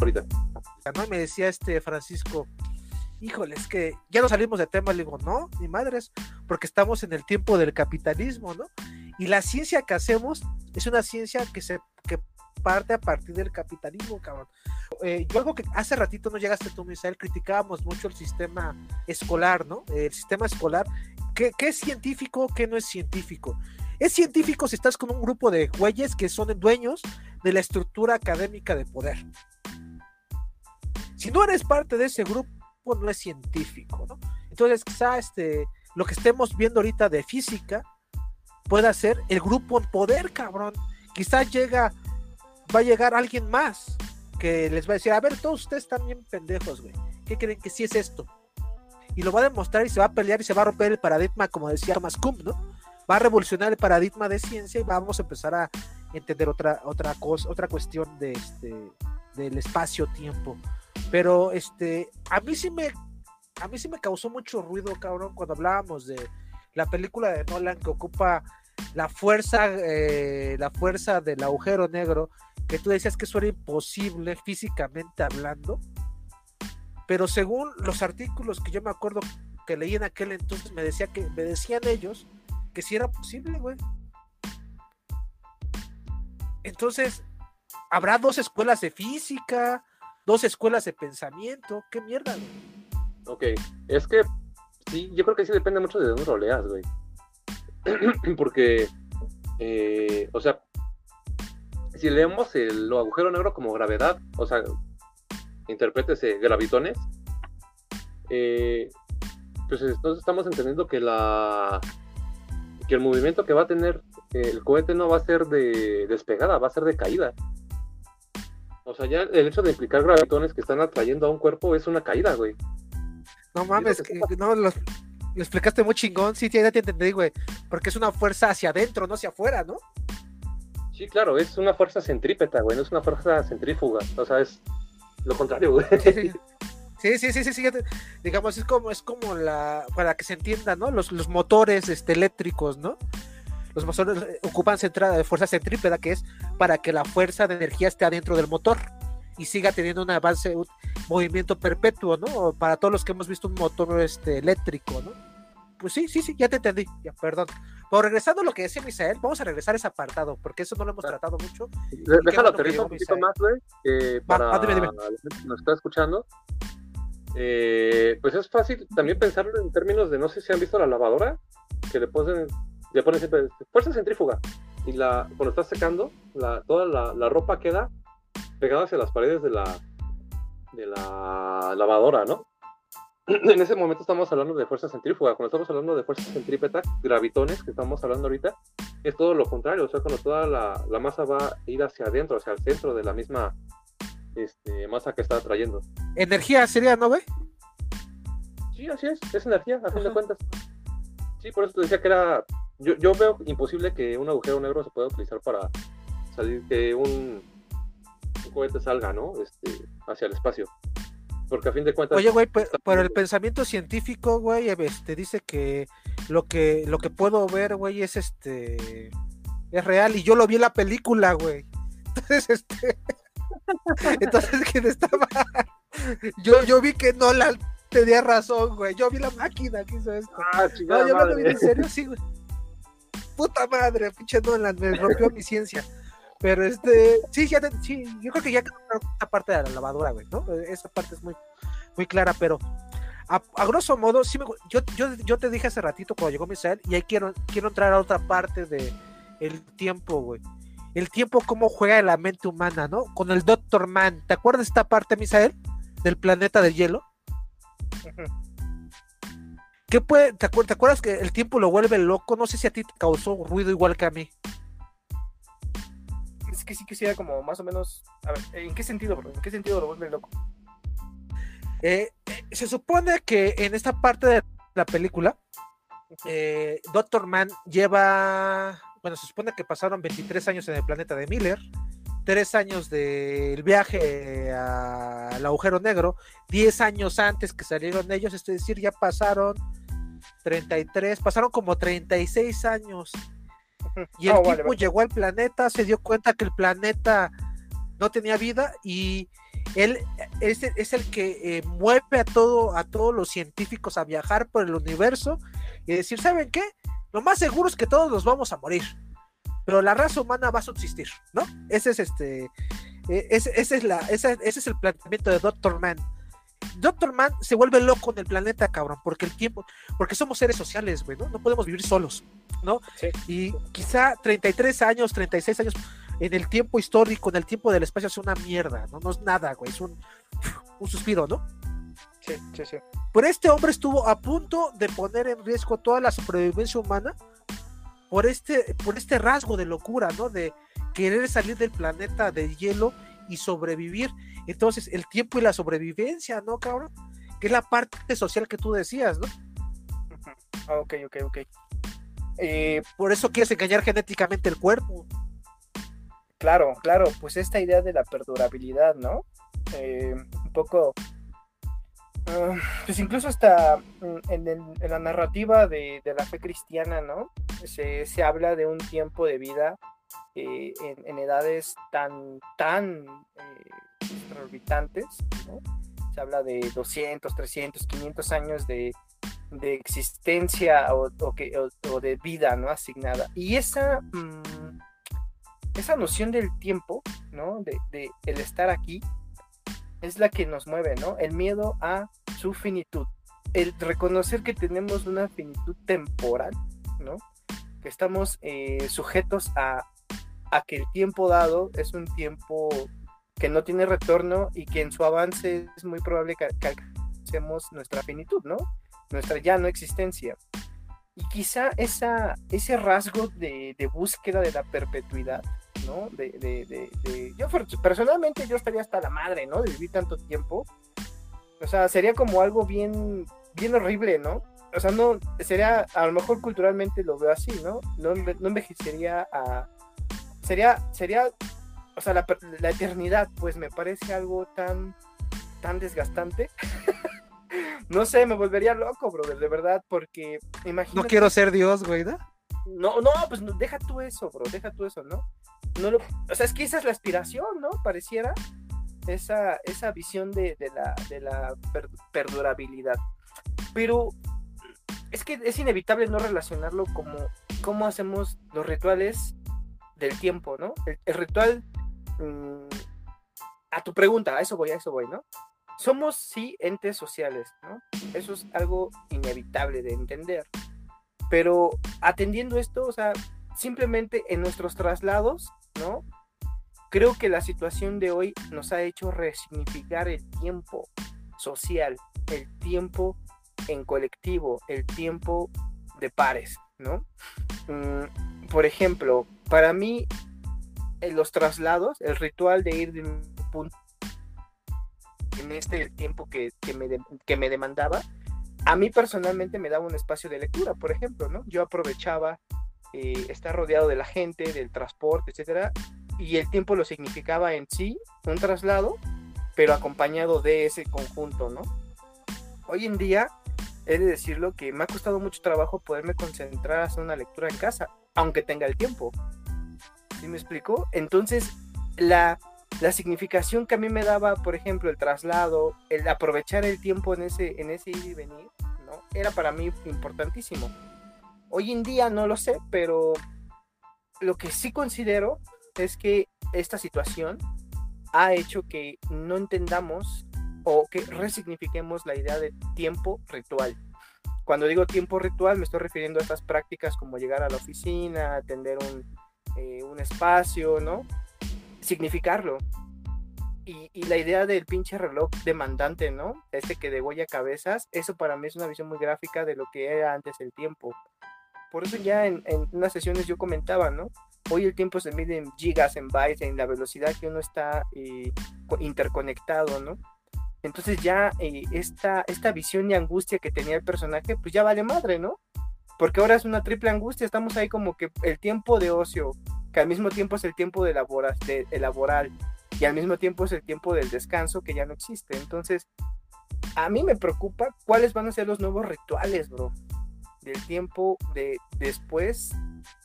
Ahorita. ¿no? Me decía este Francisco, híjole, es que ya no salimos de tema, le digo, no, ni madres, porque estamos en el tiempo del capitalismo, ¿no? Y la ciencia que hacemos es una ciencia que se que parte a partir del capitalismo, cabrón. Eh, yo algo que hace ratito no llegaste tú, Misael, criticábamos mucho el sistema escolar, ¿no? El sistema escolar, ¿qué, es científico, qué no es científico? Es científico si estás con un grupo de güeyes que son dueños de la estructura académica de poder. Si no eres parte de ese grupo, no es científico, ¿no? Entonces, quizá este, lo que estemos viendo ahorita de física pueda ser el grupo en poder, cabrón. Quizá llega, va a llegar alguien más que les va a decir, a ver, todos ustedes están bien pendejos, güey. ¿Qué creen que sí es esto? Y lo va a demostrar y se va a pelear y se va a romper el paradigma, como decía Thomas Kuhn, ¿no? Va a revolucionar el paradigma de ciencia y vamos a empezar a entender otra, otra cosa, otra cuestión de este, del espacio-tiempo. Pero este, a mí sí me, a mí sí me causó mucho ruido, cabrón, cuando hablábamos de la película de Nolan que ocupa la fuerza, eh, la fuerza del agujero negro, que tú decías que eso era imposible físicamente hablando. Pero según los artículos que yo me acuerdo que leí en aquel entonces, me decía que, me decían ellos que sí era posible, güey. Entonces, habrá dos escuelas de física, dos escuelas de pensamiento. ¿Qué mierda, güey? Ok, es que sí, yo creo que sí depende mucho de dónde lo leas, güey. Porque, eh, o sea, si leemos el agujero negro como gravedad, o sea, interprétese gravitones, eh, pues entonces estamos entendiendo que la que el movimiento que va a tener el cohete no va a ser de despegada, va a ser de caída. O sea, ya el hecho de implicar gravitones que están atrayendo a un cuerpo es una caída, güey. No mames, que, no, lo, lo, explicaste muy chingón, sí, ya te entendí, güey. Porque es una fuerza hacia adentro, no hacia afuera, ¿no? Sí, claro, es una fuerza centrípeta, güey, no es una fuerza centrífuga. O sea, es lo contrario, güey. Sí, sí, sí, sí, sí, digamos, es como, es como la, para que se entienda, ¿no? Los, los motores este, eléctricos, ¿no? Los motores eh, ocupan centrada de fuerza centrípeta, que es para que la fuerza de energía esté adentro del motor y siga teniendo un avance, movimiento perpetuo, ¿no? Para todos los que hemos visto un motor este, eléctrico, ¿no? Pues sí, sí, sí, ya te entendí, ya, perdón. Pero regresando a lo que decía Misael, vamos a regresar a ese apartado, porque eso no lo hemos tratado mucho. Déjalo aterrizar un poquito más, güey, eh, para Va, dime, dime. nos está escuchando. Eh, pues es fácil también pensarlo en términos de, no sé si han visto la lavadora, que le ponen, le ponen siempre fuerza centrífuga, y la, cuando está secando, la, toda la, la ropa queda pegada hacia las paredes de la, de la lavadora, ¿no? en ese momento estamos hablando de fuerza centrífuga. Cuando estamos hablando de fuerza centrípeta, gravitones, que estamos hablando ahorita, es todo lo contrario. O sea, cuando toda la, la masa va a ir hacia adentro, hacia el centro de la misma este, masa que está atrayendo. Energía sería, ¿no, güey? Sí, así es, es energía, a fin de cuentas. Sí, por eso te decía que era. Yo, yo veo imposible que un agujero negro se pueda utilizar para salir, que un cohete salga, ¿no? Este, hacia el espacio. Porque a fin de cuentas. Oye, güey, pero, pero, el pensamiento científico, güey, este, dice que lo que lo que puedo ver, güey, es este. Es real. Y yo lo vi en la película, güey. Entonces, este. Entonces, ¿quién estaba? Yo, yo vi que Nolan tenía razón, güey. Yo vi la máquina que hizo esto. Ah, no, yo lo vi en serio, sí, güey. Puta madre, pinche Nolan, me rompió mi ciencia. Pero este, sí, ya te, sí, yo creo que ya esta parte de la lavadora, güey, ¿no? Esa parte es muy, muy clara, pero a, a grosso modo, sí me, yo, yo, yo te dije hace ratito cuando llegó Misael, y ahí quiero, quiero entrar a otra parte de el tiempo, güey el tiempo cómo juega en la mente humana, ¿no? Con el Doctor Man. ¿Te acuerdas de esta parte, Misael? Del planeta del hielo. ¿Qué puede, te, acuerdas, te, acuerdas que el tiempo lo vuelve loco? No sé si a ti te causó ruido igual que a mí. Es que sí quisiera como más o menos... A ver, ¿en qué sentido, bro? ¿En qué sentido lo vuelve loco? Eh, eh, se supone que en esta parte de la película, eh, Doctor Man lleva bueno, se supone que pasaron 23 años en el planeta de Miller tres años del viaje al agujero negro, diez años antes que salieron ellos, es decir, ya pasaron 33, pasaron como 36 años. Y el tipo llegó al planeta, se dio cuenta que el planeta no tenía vida y él es, es el que eh, mueve a todo a todos los científicos a viajar por el universo y decir, ¿saben qué? Lo más seguro es que todos nos vamos a morir pero la raza humana va a subsistir, ¿no? Ese es este, e, ese, es la, ese, es el planteamiento de Doctor Man. Doctor Man se vuelve loco en el planeta, cabrón, porque el tiempo, porque somos seres sociales, güey, ¿no? No podemos vivir solos, ¿no? Y quizá 33 años, 36 años en el tiempo histórico, en el tiempo del espacio, es una mierda, ¿no? No es nada, güey, es un, un suspiro, ¿no? Sí, sí, sí. Pero este hombre estuvo a punto de poner en riesgo toda la supervivencia humana por este, por este rasgo de locura, ¿no? De querer salir del planeta de hielo y sobrevivir. Entonces, el tiempo y la sobrevivencia, ¿no, cabrón? Que es la parte social que tú decías, ¿no? Ah, ok, ok, ok. Eh, por eso quieres engañar genéticamente el cuerpo. Claro, claro, pues esta idea de la perdurabilidad, ¿no? Eh, un poco Ah, pues incluso hasta mm, en, la narrativa de, la fe cristiana, ¿no? Se, habla de un tiempo de vida eh, en, edades tan, tan exorbitantes, ¿no? Se habla de 200, 300, 500 años de, existencia o, de vida, ¿no? Asignada. Y esa, mm, esa noción del tiempo, ¿no? De, de el estar aquí, es la que nos mueve, ¿no? El miedo a su finitud. El reconocer que tenemos una finitud temporal, ¿no? Que estamos eh, sujetos a, que el tiempo dado es un tiempo que no tiene retorno y que en su avance es muy probable que, que alcancemos nuestra finitud, ¿no? Nuestra ya no existencia. Y quizá esa, ese rasgo de, de búsqueda de la perpetuidad ¿no? De, de, de, yo personalmente yo estaría hasta la madre, ¿no? De vivir tanto tiempo. O sea, sería como algo bien, bien horrible, ¿no? O sea, no, sería, a lo mejor culturalmente lo veo así, ¿no? No, no envejecería a... Sería, sería, o sea, la, la eternidad, pues me parece algo tan, tan desgastante. no sé, me volvería loco, brother, de verdad, porque imagínate... No quiero ser Dios, güey, ¿no? No, no, pues deja tú eso, bro, deja tú eso, ¿no? no lo, o sea, es que esa es la aspiración, ¿no? Pareciera esa, esa visión de, la, de la perdurabilidad. Pero es que es inevitable no relacionarlo como cómo hacemos los rituales del tiempo, ¿no? El, ritual, mm, a tu pregunta, a eso voy, a eso voy, ¿no? Somos sí entes sociales, ¿no? Eso es algo inevitable de entender. Pero atendiendo esto, o sea, simplemente en nuestros traslados ¿no? Creo que la situación de hoy nos ha hecho resignificar el tiempo social, el tiempo en colectivo, el tiempo de pares, ¿no? Mm, por ejemplo, para mí, en los traslados, el ritual de ir de un punto en este tiempo que, me que me demandaba, a mí personalmente me daba un espacio de lectura, por ejemplo, ¿no? Yo aprovechaba eh, estar rodeado de la gente, del transporte, etcétera, y el tiempo lo significaba en sí un traslado, pero acompañado de ese conjunto, ¿no? Hoy en día, he de decirlo que me ha costado mucho trabajo poderme concentrar a hacer una lectura en casa, aunque tenga el tiempo. ¿Sí me explico? Entonces, la, la significación que a mí me daba, por ejemplo, el traslado, el aprovechar el tiempo en ese, en ese ir y venir, ¿no? Era para mí importantísimo. Hoy en día no lo sé, pero lo que sí considero es que esta situación ha hecho que no entendamos o que resignifiquemos la idea de tiempo ritual. Cuando digo tiempo ritual me estoy refiriendo a estas prácticas como llegar a la oficina, atender un, eh, espacio, ¿no? Significarlo. Y, la idea del pinche reloj demandante, ¿no? Este que degolla cabezas, eso para mí es una visión muy gráfica de lo que era antes el tiempo. Por eso ya en, unas sesiones yo comentaba, ¿no? Hoy el tiempo se mide en gigas, en bytes, en la velocidad que uno está eh, interconectado, ¿no? Entonces ya eh, esta, esta visión y angustia que tenía el personaje, pues ya vale madre, ¿no? Porque ahora es una triple angustia, estamos ahí como que el tiempo de ocio, que al mismo tiempo es el tiempo de, de, laboral y al mismo tiempo es el tiempo del descanso que ya no existe. Entonces, a mí me preocupa cuáles van a ser los nuevos rituales, bro, del tiempo de después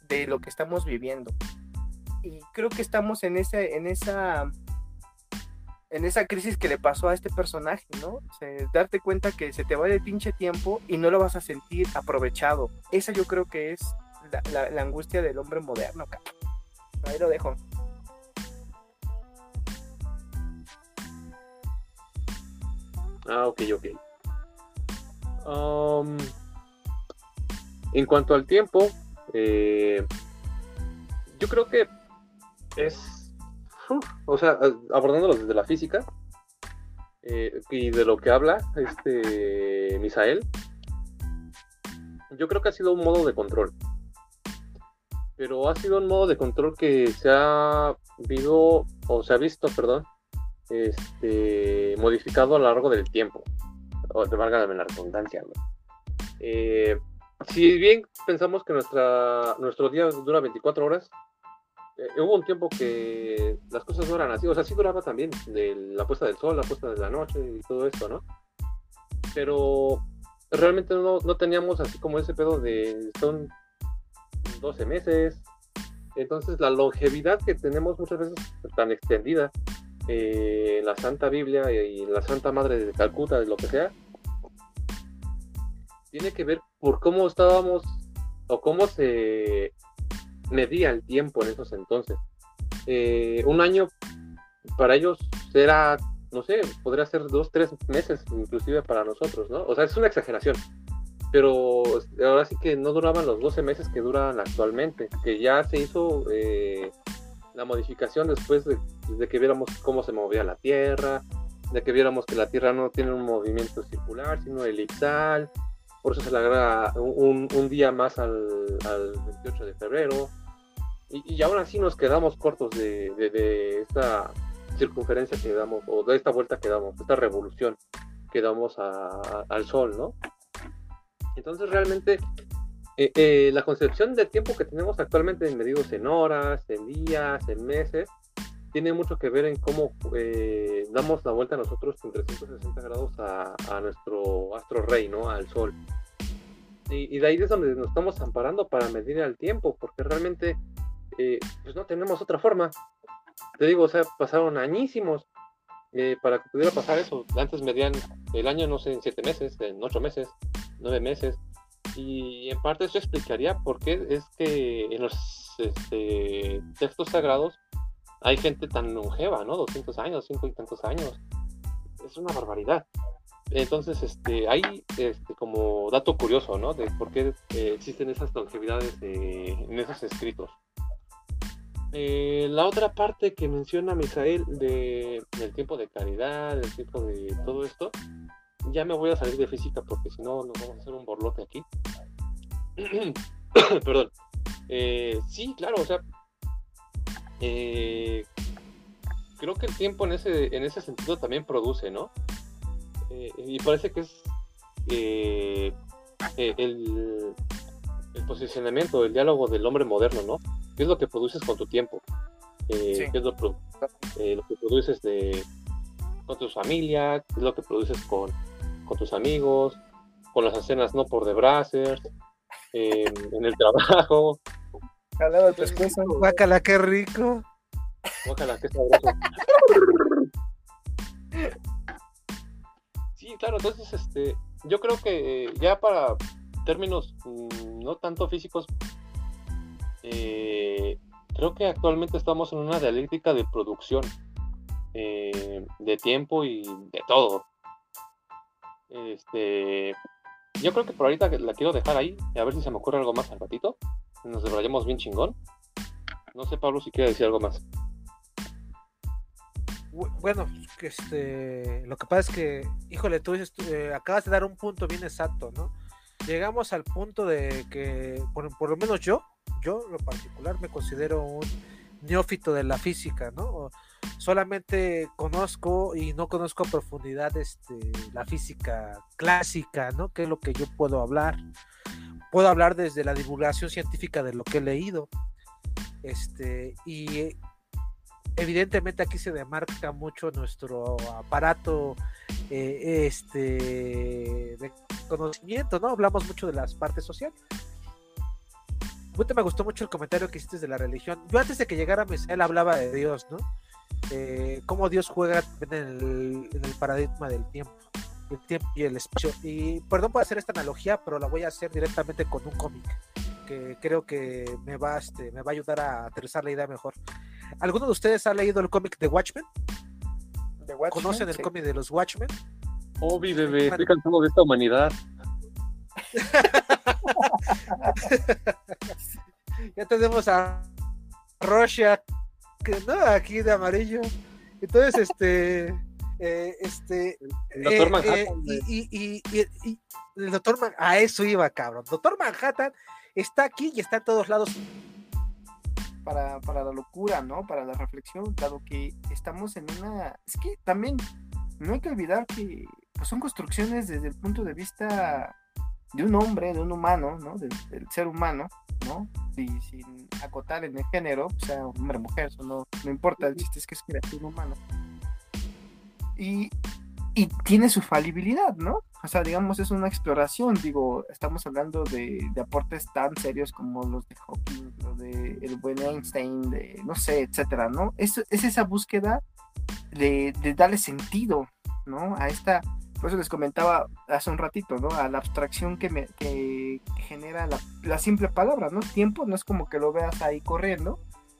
de lo que estamos viviendo. Y creo que estamos en ese, en esa en esa crisis que le pasó a este personaje, ¿no? darte cuenta que se te va el pinche tiempo y no lo vas a sentir aprovechado. Esa yo creo que es la, angustia del hombre moderno, cabrón. Ahí lo dejo. Ah, ok, ok. Um, en cuanto al tiempo, eh, yo creo que es, o sea, abordándolo desde la física eh, y de lo que habla este Misael, yo creo que ha sido un modo de control pero ha sido un modo de control que se ha visto, o se ha visto, perdón, este, modificado a lo largo del tiempo. O de valga la redundancia. Eh, si bien pensamos que nuestra, nuestro día dura 24 horas, eh, hubo un tiempo que las cosas no eran así. O sea, sí duraba también de la puesta del sol, la puesta de la noche y todo esto, ¿no? Pero realmente no, no teníamos así como ese pedo de son 12 meses. Entonces la longevidad que tenemos muchas veces tan extendida eh, en la Santa Biblia y en la Santa Madre de Calcuta, de lo que sea, tiene que ver por cómo estábamos o cómo se medía el tiempo en esos entonces. Eh, un año para ellos era, no sé, podría ser dos, tres meses inclusive para nosotros, ¿no? O sea, es una exageración pero ahora sí que no duraban los 12 meses que duran actualmente, que ya se hizo eh, la modificación después de, que viéramos cómo se movía la Tierra, de que viéramos que la Tierra no tiene un movimiento circular, sino elipsal, por eso se le agrega un, día más al, 28 de febrero, y, y, aún así nos quedamos cortos de, esta circunferencia que damos, o de esta vuelta que damos, esta revolución que damos al Sol, ¿no? Entonces realmente eh, eh, la concepción del tiempo que tenemos actualmente medidos en horas, en días, en meses, tiene mucho que ver en cómo eh, damos la vuelta nosotros en 360 grados a, nuestro astro rey, ¿no? Al sol. Y, de ahí es donde nos estamos amparando para medir el tiempo, porque realmente pues no tenemos otra forma. Te digo, o sea, pasaron añísimos para que pudiera pasar eso. Antes medían el año, no sé, en siete meses, en ocho meses nueve meses. Y en parte eso explicaría por qué es que en los este, textos sagrados hay gente tan longeva, ¿no? 200 años, 5 y tantos años. Es una barbaridad. Entonces, este, hay este, como dato curioso, ¿no? De por qué eh, existen esas longevidades en esos escritos. Eh, la otra parte que menciona Misael de, del tiempo de caridad, del tiempo de todo esto, ya me voy a salir de física porque si no nos vamos a hacer un borlote aquí. Perdón. Eh, sí, claro, o sea, eh, creo que el tiempo en ese, en ese sentido también produce, ¿no? Eh, y parece que es el, el, posicionamiento, el diálogo del hombre moderno, ¿no? ¿Qué es lo que produces con tu tiempo? ¿Qué es lo, lo, que produces de, con tu familia? ¿Qué es lo que produces con con tus amigos, con las escenas no por de brasers, en el trabajo. Al tu esposa. Guácala, qué rico. Guácala, qué sabroso. sí, claro, entonces, este, yo creo que eh, ya para términos mm, no tanto físicos, eh, creo que actualmente estamos en una dialéctica de producción, eh, de tiempo y de todo. Este, yo creo que por ahorita la quiero dejar ahí, a ver si se me ocurre algo más al ratito. Nos desarrollamos bien chingón. No sé, Pablo, si quiere decir algo más. Bueno, este, lo que pasa es que, híjole, tú dices, eh, acabas de dar un punto bien exacto, ¿no? Llegamos al punto de que, por, por lo menos yo, yo en lo particular me considero un neófito de la física, ¿no? Solamente conozco y no conozco a profundidad este, la física clásica, ¿no? Que es lo que yo puedo hablar. Puedo hablar desde la divulgación científica de lo que he leído. Este, y evidentemente aquí se demarca mucho nuestro aparato eh, este, de conocimiento, ¿no? Hablamos mucho de las partes sociales. me gustó mucho el comentario que hiciste de la religión. Yo antes de que llegara él hablaba de Dios, ¿no? Eh, cómo Dios juega en el, en el paradigma del tiempo, el tiempo y el espacio. Y perdón por hacer esta analogía, pero la voy a hacer directamente con un cómic que creo que me va, este, me va a ayudar a aterrizar la idea mejor. ¿Alguno de ustedes ha leído el cómic de Watchmen? ¿Conocen el cómic de los Watchmen? Obi, bebé, estoy cansado de esta humanidad. ya tenemos a Russia, que no, aquí de amarillo. Entonces, este, eh, este, el doctor eh, Manhattan. Eh, y, el doctor Manhattan, a eso iba, cabrón. Doctor Manhattan está aquí y está en todos lados. Para, para la locura, ¿no? Para la reflexión, dado que estamos en una... Es que también no hay que olvidar que pues, son construcciones desde el punto de vista de un hombre, de un humano, ¿no? Del, ser humano, ¿no? Y sin acotar en el género, o sea, hombre, mujer, eso no, no importa, el chiste es que es un humano. Y, y tiene su falibilidad, ¿no? O sea, digamos, es una exploración, digo, estamos hablando de, aportes tan serios como los de Hawking, lo de el buen Einstein, de, no sé, etcétera, ¿no? Es, es esa búsqueda de, darle sentido, ¿no? A esta, por eso les comentaba hace un ratito, ¿no? A la abstracción que, me, que genera la, simple palabra, ¿no? Tiempo no es como que lo veas ahí corriendo,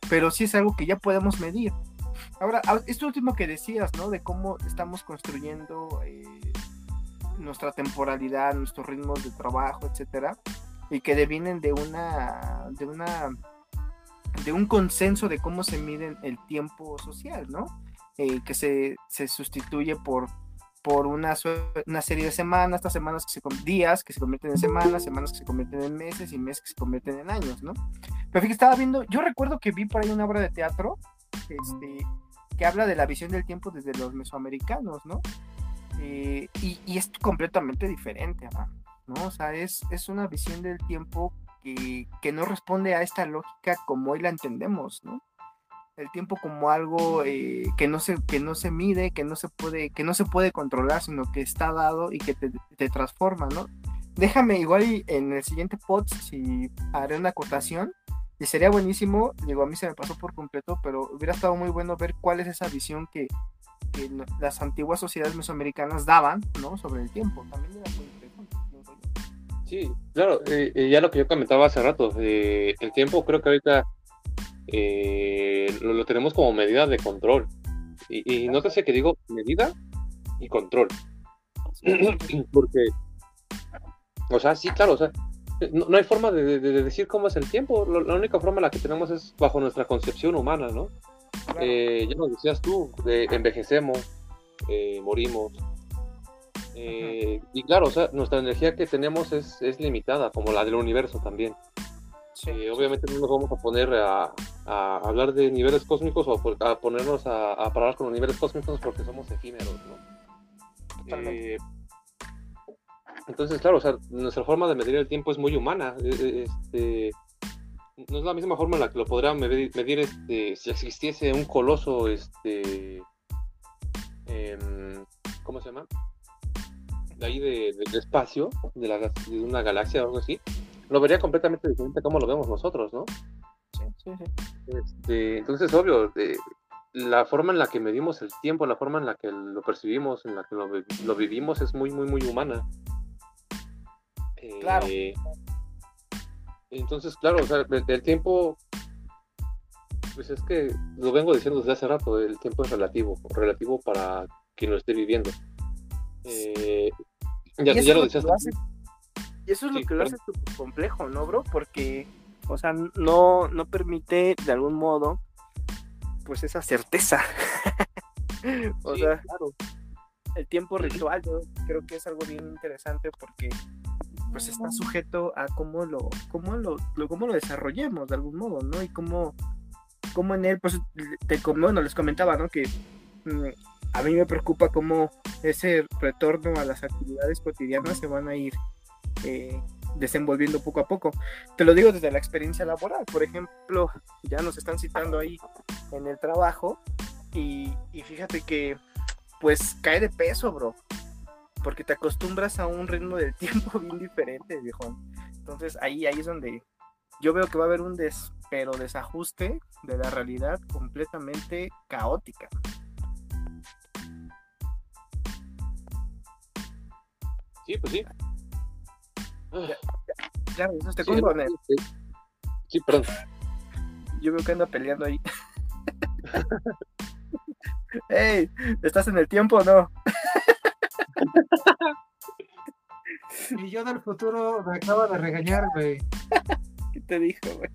pero sí es algo que ya podemos medir. Ahora, esto último que decías, ¿no? De cómo estamos construyendo eh, nuestra temporalidad, nuestros ritmos de trabajo, etcétera, y que devienen de una, de una, de un consenso de cómo se mide el tiempo social, ¿no? Eh, que se, se, sustituye por, por una, una, serie de semanas, estas semanas que se días que se convierten en semanas, semanas que se convierten en meses y meses que se convierten en años, ¿no? Pero fíjate, estaba viendo, yo recuerdo que vi por ahí una obra de teatro, este, que habla de la visión del tiempo desde los mesoamericanos, ¿no? Eh, y, es completamente diferente, ¿no? O sea, es, es una visión del tiempo que, no responde a esta lógica como hoy la entendemos, ¿no? El tiempo como algo eh, que, no se, que no se mide, que no se, puede, que no se puede controlar, sino que está dado y que te, transforma, ¿no? Déjame igual en el siguiente pod si haré una acotación y sería buenísimo, digo, a mí se me pasó por completo, pero hubiera estado muy bueno ver cuál es esa visión que, que las antiguas sociedades mesoamericanas daban, ¿no? Sobre el tiempo. También era muy interesante. Sí, claro, eh, eh, ya lo que yo comentaba hace rato, el tiempo creo que ahorita lo, tenemos como medida de control. Y, y sé que digo medida y control. Porque, o sea, sí, claro, o sea, no, hay forma de, decir cómo es el tiempo. La única forma en la que tenemos es bajo nuestra concepción humana, ¿no? Eh, ya lo decías tú, envejecemos, eh, morimos. Eh, y claro, o sea, nuestra energía que tenemos es, limitada, como la del universo también. Obviamente no nos vamos a poner a, hablar de niveles cósmicos o a ponernos a, a, parar con los niveles cósmicos porque somos efímeros, ¿no? entonces, claro, o sea, nuestra forma de medir el tiempo es muy humana. Este, no es la misma forma en la que lo podría medir, este, si existiese un coloso, este, em, ¿cómo se llama? De ahí de, del espacio, de, la, de una galaxia o algo así, lo vería completamente diferente a cómo lo vemos nosotros, ¿no? Sí, sí, sí. Este, entonces, obvio, la forma en la que medimos el tiempo, la forma en la que lo percibimos, en la que lo, lo vivimos es muy, muy, muy humana. Claro. Eh, entonces, claro, o sea, el, tiempo, pues es que lo vengo diciendo desde hace rato, el tiempo es relativo, relativo para quien lo esté viviendo. Eh, ya, ya lo decías. Y eso es lo que lo hace súper complejo, ¿no, bro? Porque, o sea, no, no permite de algún modo, pues esa certeza. o sea, claro. el tiempo ritual, yo creo que es algo bien interesante porque pues está sujeto a cómo lo, cómo lo, cómo lo desarrollemos de algún modo, ¿no? Y cómo, cómo en él, pues, te, bueno, les comentaba, ¿no? Que mm, a mí me preocupa cómo ese retorno a las actividades cotidianas se van a ir eh, desenvolviendo poco a poco. Te lo digo desde la experiencia laboral. Por ejemplo, ya nos están citando ahí en el trabajo y, y fíjate que pues cae de peso, bro. Porque te acostumbras a un ritmo del tiempo bien diferente, viejo. Entonces ahí, ahí es donde yo veo que va a haber un des, pero desajuste de la realidad completamente caótica. Sí, pues sí. Ya, ya, ya sí, con él. Sí, perdón. Yo veo que anda peleando ahí. ¡Ey! ¿Estás en el tiempo o no? Y yo del futuro me acaba de regañar, güey. ¿Qué te dijo, güey?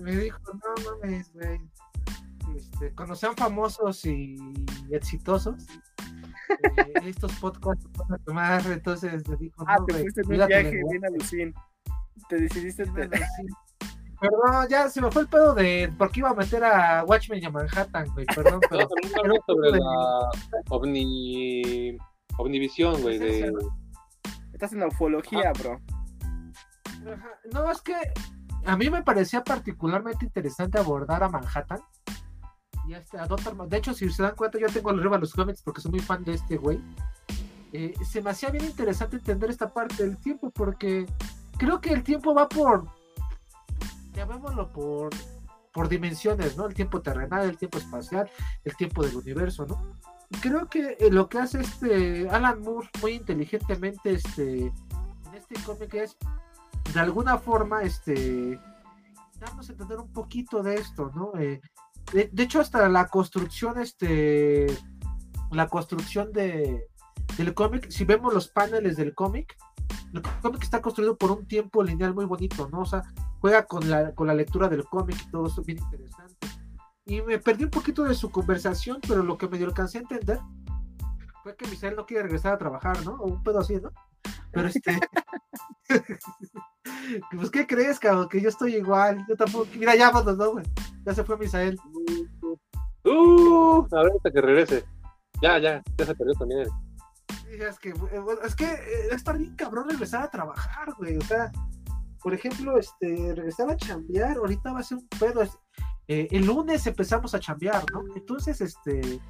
Me, dijo, no mames, güey. Este, cuando sean famosos y exitosos, eh, estos podcasts van a tomar, entonces me dijo, ah, te fuiste en un viaje bien alucin. Te decidiste. Te... Perdón, ya se me fue el pedo de por qué iba a meter a Watchmen y a Manhattan, güey. Perdón, pero. No, sobre la ovni... Omnivisión, güey. De... Estás en la ufología, bro. No, es que a mí me parecía particularmente interesante abordar a Manhattan. Y este, a De hecho, si se dan cuenta, yo tengo arriba los cómics porque soy muy fan de este güey. Eh, se bien interesante entender esta parte del tiempo porque creo que el tiempo va por llamémoslo por, por dimensiones, ¿no? El tiempo terrenal, el tiempo espacial, el tiempo del universo, ¿no? Creo que eh, lo que hace este Alan Moore muy inteligentemente este, en este cómic es, de alguna forma, este, darnos a entender un poquito de esto, ¿no? Eh, de, hecho, hasta la construcción, este, la construcción de, del cómic, si vemos los paneles del cómic, el cómic está construido por un tiempo lineal muy bonito, ¿no? O sea, juega con la, con la lectura del cómic y todo eso bien interesante. Y me perdí un poquito de su conversación, pero lo que me dio alcancé a entender fue que Misael no quiere regresar a trabajar, ¿no? O un pedo así, ¿no? Pero este. pues, ¿qué crees, cabrón? Que yo estoy igual. Yo tampoco. Mira, vamos, ¿no, güey? Ya se fue Misael. Uh, a ver hasta que regrese. Ya, ya, ya se perdió también. Es que, es que eh, estar bien cabrón regresar a trabajar, güey. O sea, por ejemplo, este, regresar a chambear, ahorita va a ser un pedo. Eh, el lunes empezamos a chambear, ¿no? Entonces, este,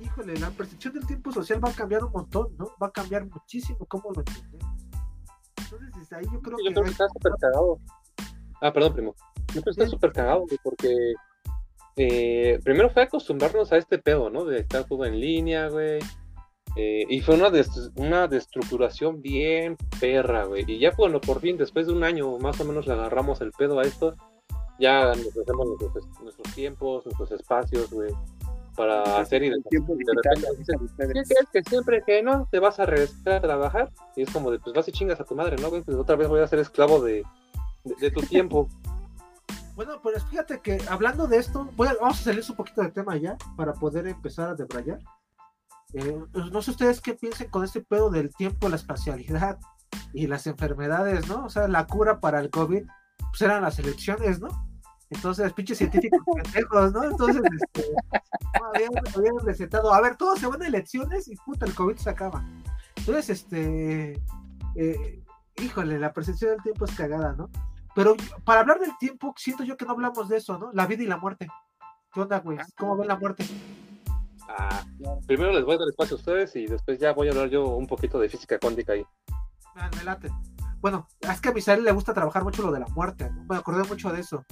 híjole, la percepción del tiempo social va a cambiar un montón, ¿no? Va a cambiar muchísimo cómo lo entendemos. Entonces, desde ahí yo creo yo que. creo que está súper cagado. Ah, perdón, primo. Que está súper cagado, porque eh, primero fue acostumbrarnos a este pedo, ¿no? De estar todo en línea, güey eh, y fue una, una destructuración bien perra, güey. Y ya cuando por fin, después de un año más o menos le agarramos el pedo a esto, ya nos hacemos nuestros, tiempos, nuestros espacios, güey, para hacer y de, repente que siempre que no te vas a regresar a trabajar? Y es como de, pues vas y chingas a tu madre, ¿no? Pues otra vez voy a ser esclavo de, de, tu tiempo. Bueno, pues fíjate que hablando de esto, voy vamos a salir un poquito del tema ya para poder empezar a debrayar. Eh, pues, no sé ustedes qué piensen con este pedo del tiempo, la espacialidad y las enfermedades, ¿no? O sea, la cura para el COVID, pues eran las elecciones, ¿no? Entonces, pinches científicos pendejos, ¿no? Entonces, este, habían, recetado, a ver, todos se van a elecciones y puta, el COVID se acaba. Entonces, este, eh, híjole, la percepción del tiempo es cagada, ¿no? Pero para hablar del tiempo, siento yo que no hablamos de eso, ¿no? La vida y la muerte. ¿Qué onda, güey? ¿Cómo ven la muerte? Ah, primero les voy a dar espacio a ustedes y después ya voy a hablar yo un poquito de física cuántica ahí. Ah, me late. Bueno, es que a Misael le gusta trabajar mucho lo de la muerte, ¿no? Me acordé mucho de eso.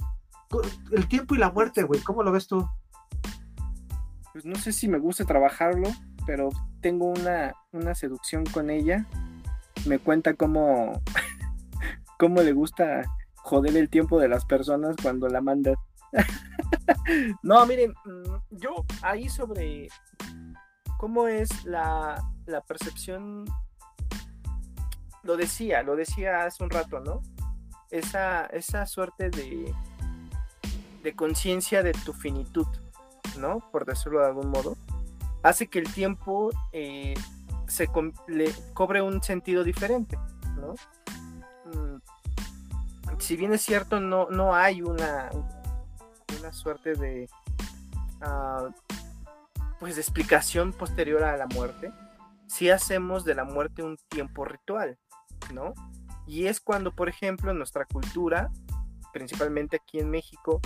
El tiempo y la muerte, güey, ¿cómo lo ves tú? Pues no sé si me gusta trabajarlo, pero tengo una, una seducción con ella. Me cuenta cómo, cómo le gusta joder el tiempo de las personas cuando la mandas. no, miren, mm, yo ahí sobre cómo es la, percepción, lo decía, lo decía hace un rato, ¿no? Esa, esa suerte de, de conciencia de tu finitud, ¿no? Por decirlo de algún modo, hace que el tiempo eh, se le cobre un sentido diferente, ¿no? Si bien es cierto, no, no hay una, una suerte de ah, pues de explicación posterior a la muerte, si hacemos de la muerte un tiempo ritual, ¿no? Y es cuando, por ejemplo, nuestra cultura, principalmente aquí en México,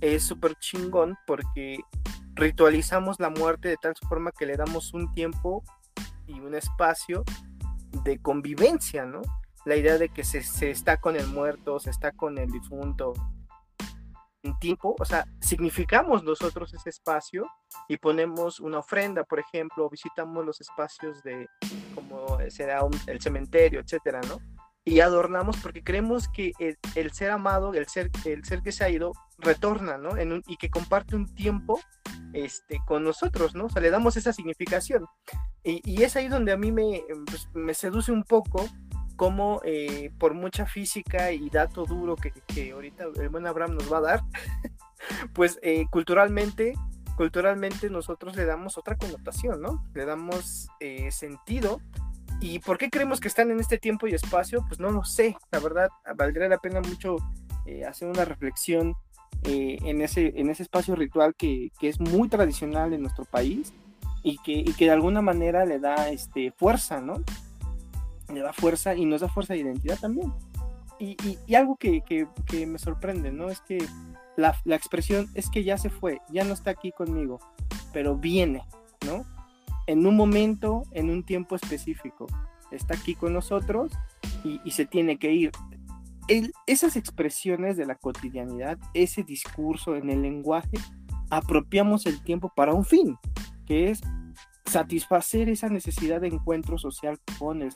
es súper chingón porque ritualizamos la muerte de tal forma que le damos un tiempo y un espacio de convivencia, ¿no? La idea de que se, se está con el muerto, se está con el difunto, en tiempo, o sea, significamos nosotros ese espacio y ponemos una ofrenda, por ejemplo, visitamos los espacios de, como será el cementerio, etcétera, ¿no? Y adornamos porque creemos que el, ser amado, el ser, el ser que se ha ido, retorna, ¿no? Y que comparte un tiempo este, con nosotros, ¿no? O sea, le damos esa significación. Y, y es ahí donde a mí me, pues, me seduce un poco como eh, por mucha física y dato duro que, que, ahorita el buen Abraham nos va a dar, pues eh, culturalmente, culturalmente nosotros le damos otra connotación, ¿no? Le damos eh, sentido. ¿Y por qué creemos que están en este tiempo y espacio? Pues no lo sé. La verdad, valdría la pena mucho hacer una reflexión en, ese, en ese espacio ritual que, que, es muy tradicional en nuestro país y que, y que de alguna manera le da este, fuerza, ¿no? Le da fuerza y nos da fuerza de identidad también. Y, y, algo que, que, me sorprende, ¿no? Es que la, la, expresión es que ya se fue, ya no está aquí conmigo, pero viene, ¿no? En un momento, en un tiempo específico, está aquí con nosotros y, y se tiene que ir. Esas expresiones de la cotidianidad, ese discurso en el lenguaje, apropiamos el tiempo para un fin, que es satisfacer esa necesidad de encuentro social con el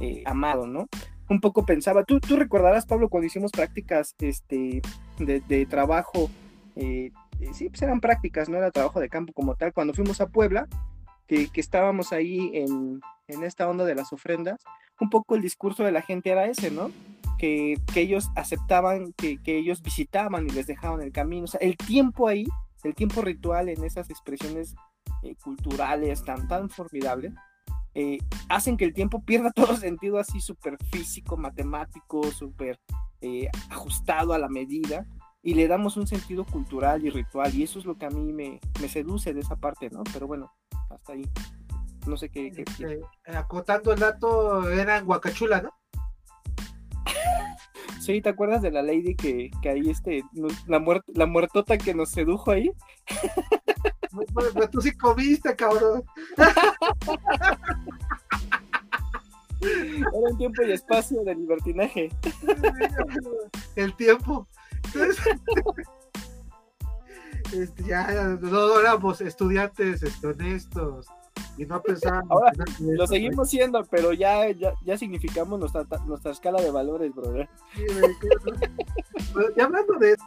eh, amado, ¿no? Un poco pensaba, tú, tú recordarás, Pablo, cuando hicimos prácticas este, de, trabajo, eh, eh, sí, pues eran prácticas, no era trabajo de campo como tal, cuando fuimos a Puebla, que, estábamos ahí en, esta onda de las ofrendas, un poco el discurso de la gente era ese, ¿no? Que, ellos aceptaban, que, ellos visitaban y les dejaban el camino. O sea, el tiempo ahí, el tiempo ritual en esas expresiones culturales tan, tan formidables, eh, hacen que el tiempo pierda todo sentido así súper físico, matemático, súper eh, ajustado a la medida y le damos un sentido cultural y ritual y eso es lo que a mí me, seduce de esa parte, ¿no? Pero bueno, hasta ahí. No sé qué. Este, acotando el dato, era en Huacachula, ¿no? sí, ¿te acuerdas de la lady que, que ahí, este, la, la muertota que nos sedujo ahí? Pues, pues, tú sí comiste, cabrón. Era un tiempo y espacio de libertinaje. El tiempo. este, ya no éramos estudiantes este, honestos y no pensábamos. Ahora, lo seguimos siendo, pero ya, ya, ya significamos nuestra, nuestra escala de valores, brother. Sí, y hablando de eso